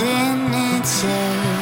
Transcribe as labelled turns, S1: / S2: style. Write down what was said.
S1: within itself.